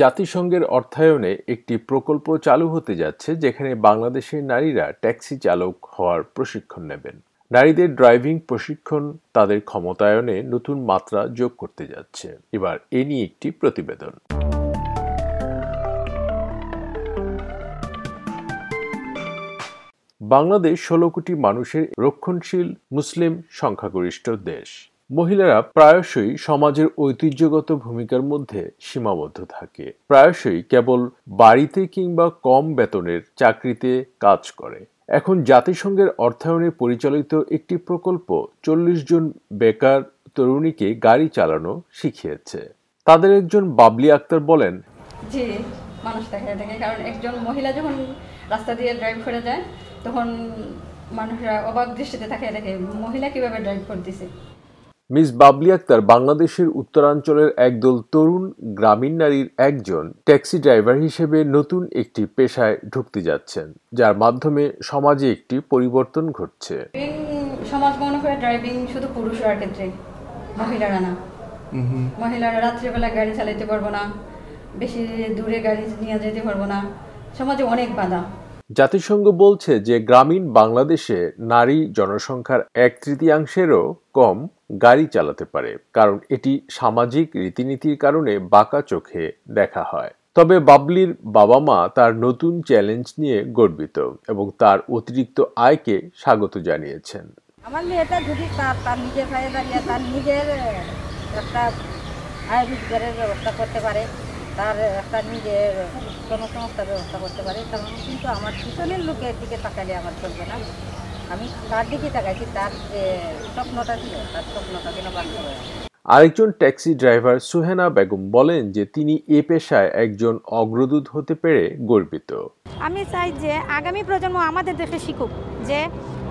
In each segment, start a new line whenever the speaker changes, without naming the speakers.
জাতিসংঘের অর্থায়নে একটি প্রকল্প চালু হতে যাচ্ছে, যেখানে বাংলাদেশের নারীরা ট্যাক্সি চালক হওয়ার প্রশিক্ষণ নেবেন। নারীদের ড্রাইভিং প্রশিক্ষণ, তাদের ক্ষমতায়নে নতুন মাত্রা যোগ করতে যাচ্ছে। এবার এ নিয়ে একটি প্রতিবেদন। বাংলাদেশ ষোলো কোটি মানুষের রক্ষণশীল মুসলিম সংখ্যাগরিষ্ঠ দেশ। মহিলারা প্রায়শই সমাজের ঐতিহ্যগত ভূমিকার মধ্যে সীমাবদ্ধ থাকে। প্রায়শই কেবল বাড়িতে কিংবা কম বেতনের চাকরিতে কাজ করে। এখন জাতিসংঘের অর্থায়নে পরিচালিত একটি প্রকল্প চল্লিশ জন বেকার তরুণীকে গাড়ি চালানো শিখিয়েছে। তাদের একজন বাবলি আক্তার বলেন
মানুষ দেখা থাকে কারণ একজন মহিলা যখন রাস্তা দিয়ে ড্রাইভ করে যায়, তখন মানুষরা অবাক দৃষ্টিতে থাকে দেখে, মহিলা কীভাবে ড্রাইভ করতেছে?
মিস বাবলি আক্তার বাংলাদেশের উত্তরাঞ্চলের একদল তরুণ গ্রামীণ নারীর একজন ট্যাক্সি ড্রাইভার হিসেবে নতুন একটি পেশায় ঢুকতে যাচ্ছেন যার মাধ্যমে সমাজে একটি পরিবর্তন ঘটছে।
সমাজ মনে করে ড্রাইভিং শুধু পুরুষরা ক্ষেত্রে মহিলারা না। মহিলারা রাত্রিবেলা গাড়ি চালাতে পারব না বেশি দূরে গাড়ি নিয়ে যেতে পারব না। সমাজে অনেক বাধা।
জাতিসংঘ বলছে যে গ্রামীণ বাংলাদেশে নারী জনসংখ্যার এক তৃতীয়াংশেরও কম গাড়ি চালাতে পারে, কারণ এটি সামাজিক রীতিনীতির কারণে বাঁকা চোখে দেখা হয়। তবে বাবলির বাবা মা তার নতুন চ্যালেঞ্জ নিয়ে গর্বিত এবং তার অতিরিক্ত আয়কে স্বাগত জানিয়েছেন।
আমার মেয়েটা যদি তার তার নিজের পায়ে দাঁড়িয়ে তার নিজের একটা আয় রোজগারের ব্যবস্থা করতে পারে তার একটা নিজের কর্মসংস্থার ব্যবস্থা করতে পারে কারণ কিন্তু আমার পিছনের লোকের দিকে তাকালে আমার চলবে না। আমি তার দিকে তাকাইছি তার যে স্বপ্নটা ছিল তার স্বপ্নটা যেন বাস্তব
আরেকজন ট্যাক্সি ড্রাইভার সুহেনা বেগম বলেন যে তিনি এ পেশায় একজন অগ্রদূত হতে পেরে গর্বিত।
আমি চাই যে আগামী প্রজন্ম আমাদের দেখে শিখুক যে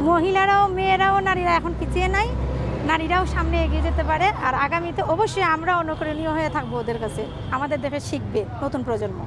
মহিলারাও মেয়েরাও নারীরা এখন পিছিয়ে নাই। নারীরাও সামনে এগিয়ে যেতে পারে আর আগামীতে অবশ্যই আমরা অনুকরণীয় হয়ে থাকব ওদের কাছে। আমাদের দেশে শিখবে নতুন প্রজন্ম।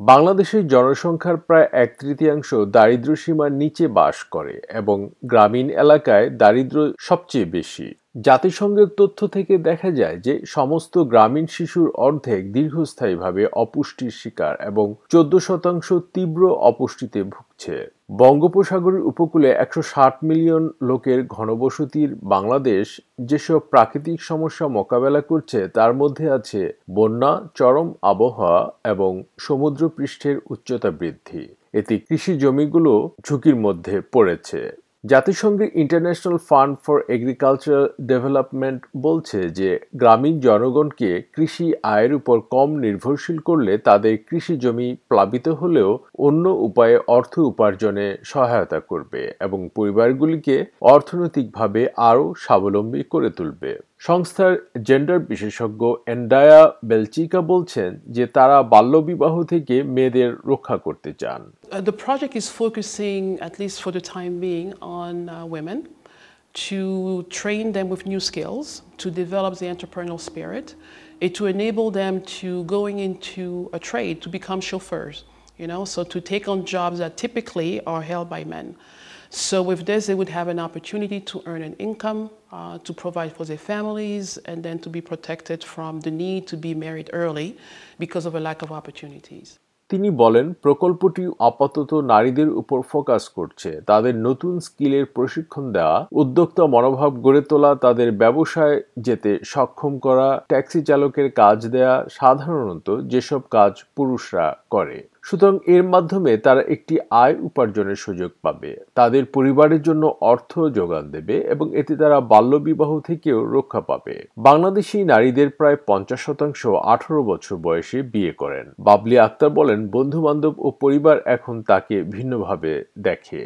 বাংলাদেশের জনসংখ্যার প্রায় এক তৃতীয়াংশ দারিদ্র সীমার নিচে বাস করে এবং গ্রামীণ এলাকায় দারিদ্র সবচেয়ে বেশি। জাতিসংঘের তথ্য থেকে দেখা যায় যে সমস্ত গ্রামীণ শিশুর অর্ধেক দীর্ঘস্থায়ীভাবে অপুষ্টির শিকার এবং চোদ্দ শতাংশ তীব্র অপুষ্টিতে ভুগছে। বঙ্গোপসাগরের উপকূলে একশো ষাট মিলিয়ন লোকের ঘনবসতির বাংলাদেশ যেসব প্রাকৃতিক সমস্যা মোকাবেলা করছে, তার মধ্যে আছে বন্যা, চরম আবহাওয়া এবং সমুদ্রপৃষ্ঠের উচ্চতা বৃদ্ধি। এতে কৃষি জমিগুলো ঝুঁকির মধ্যে পড়েছে। জাতিসংঘের International Fund for Agricultural Development বলছে যে, গ্রামীণ জনগণকে কৃষি আয়ের উপর কম নির্ভরশীল করলে তাদের কৃষি জমি প্লাবিত হলেও অন্য উপায়ে অর্থ উপার্জনে সহায়তা করবে এবং পরিবারগুলিকে অর্থনৈতিকভাবে আরও স্বাবলম্বী করে তুলবে। সংস্থার জেন্ডার বিশেষজ্ঞ এন্ডায়া বেলচিকা বলছেন যে তারা বাল্যবিবাহ থেকে মেয়েদের রক্ষা করতে চান
Uh, the project is focusing, at least for the time being, on uh, women to train them with new skills, to develop the entrepreneurial spirit, and to enable them to going into a trade to become chauffeurs. You know, so to take on jobs that typically are held by men. So with this, they would have an opportunity to earn an income, uh, to provide for their families, and then to be protected from the need to be married early because of a lack of opportunities.
তিনি বলেন প্রকল্পটি আপাতত নারীদের উপর focus করছে তাদের নতুন স্কিলের প্রশিক্ষণ দেওয়া উদ্যোক্তা মনোভাব গড়ে তোলা তাদের ব্যবসায় যেতে সক্ষম করা ট্যাক্সি চালকের কাজ দেয়া সাধারণত যেসব কাজ পুরুষরা করে সুতরাং এর মাধ্যমে তারা একটি আয় উপার্জনের সুযোগ পাবে। তাদের পরিবারের জন্য অর্থ যোগান দেবে এবং এতে তারা বাল্যবিবাহ থেকেও রক্ষা পাবে। বাংলাদেশি নারীদের প্রায় পঞ্চাশ শতাংশ আঠারো বছর বয়সে বিয়ে করেন। বাবলি আক্তার বলেন বন্ধু বান্ধব ও পরিবার এখন তাকে ভিন্নভাবে দেখে।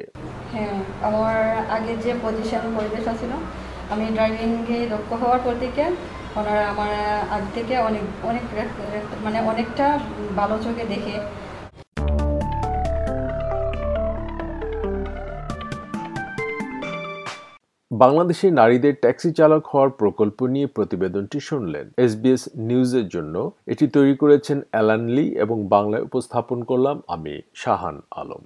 হ্যাঁ আমার আগে যে পজিশন পরিবেশ ছিল আমি ড্রাইভিংয়ে দক্ষ হওয়ার ওনারা আমার আগ থেকে অনেক অনেক মানে অনেকটা ভালো চোখে দেখে
বাংলাদেশে নারীদের ট্যাক্সি চালক হওয়ার প্রকল্প নিয়ে প্রতিবেদনটি শুনলেন। এসবিএস নিউজের জন্য এটি তৈরি করেছেন অ্যালান লি এবং বাংলায় উপস্থাপন করলাম আমি, শাহান আলম।